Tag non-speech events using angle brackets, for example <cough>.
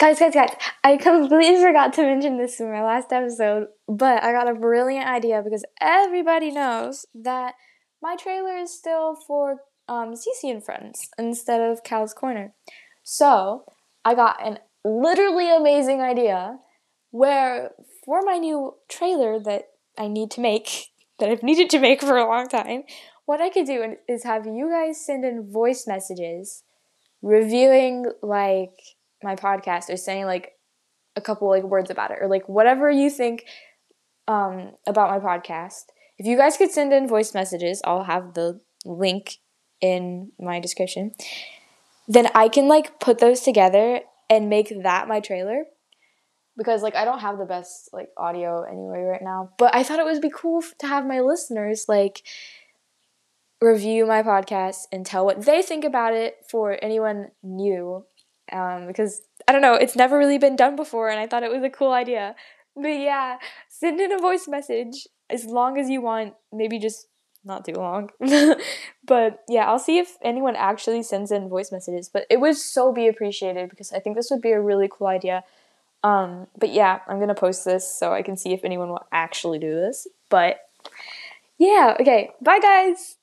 Guys, guys, guys, I completely forgot to mention this in my last episode, but I got a brilliant idea because everybody knows that my trailer is still for um, and Friends instead of Cal's Corner. So I got an literally amazing idea where for my new trailer that I need to make, <laughs> that I've needed to make for a long time, what I could do is have you guys send in voice messages reviewing like my podcast or saying like a couple like words about it or like whatever you think um, about my podcast. If you guys could send in voice messages, I'll have the link in my description. Then I can like put those together and make that my trailer because like I don't have the best like audio anyway right now, but I thought it would be cool to have my listeners like review my podcast and tell what they think about it for anyone new um, because I don't know, it's never really been done before, and I thought it was a cool idea. But yeah, send in a voice message as long as you want, maybe just not too long. <laughs> but yeah, I'll see if anyone actually sends in voice messages. But it would so be appreciated because I think this would be a really cool idea. Um, but yeah, I'm gonna post this so I can see if anyone will actually do this. But yeah, okay, bye guys.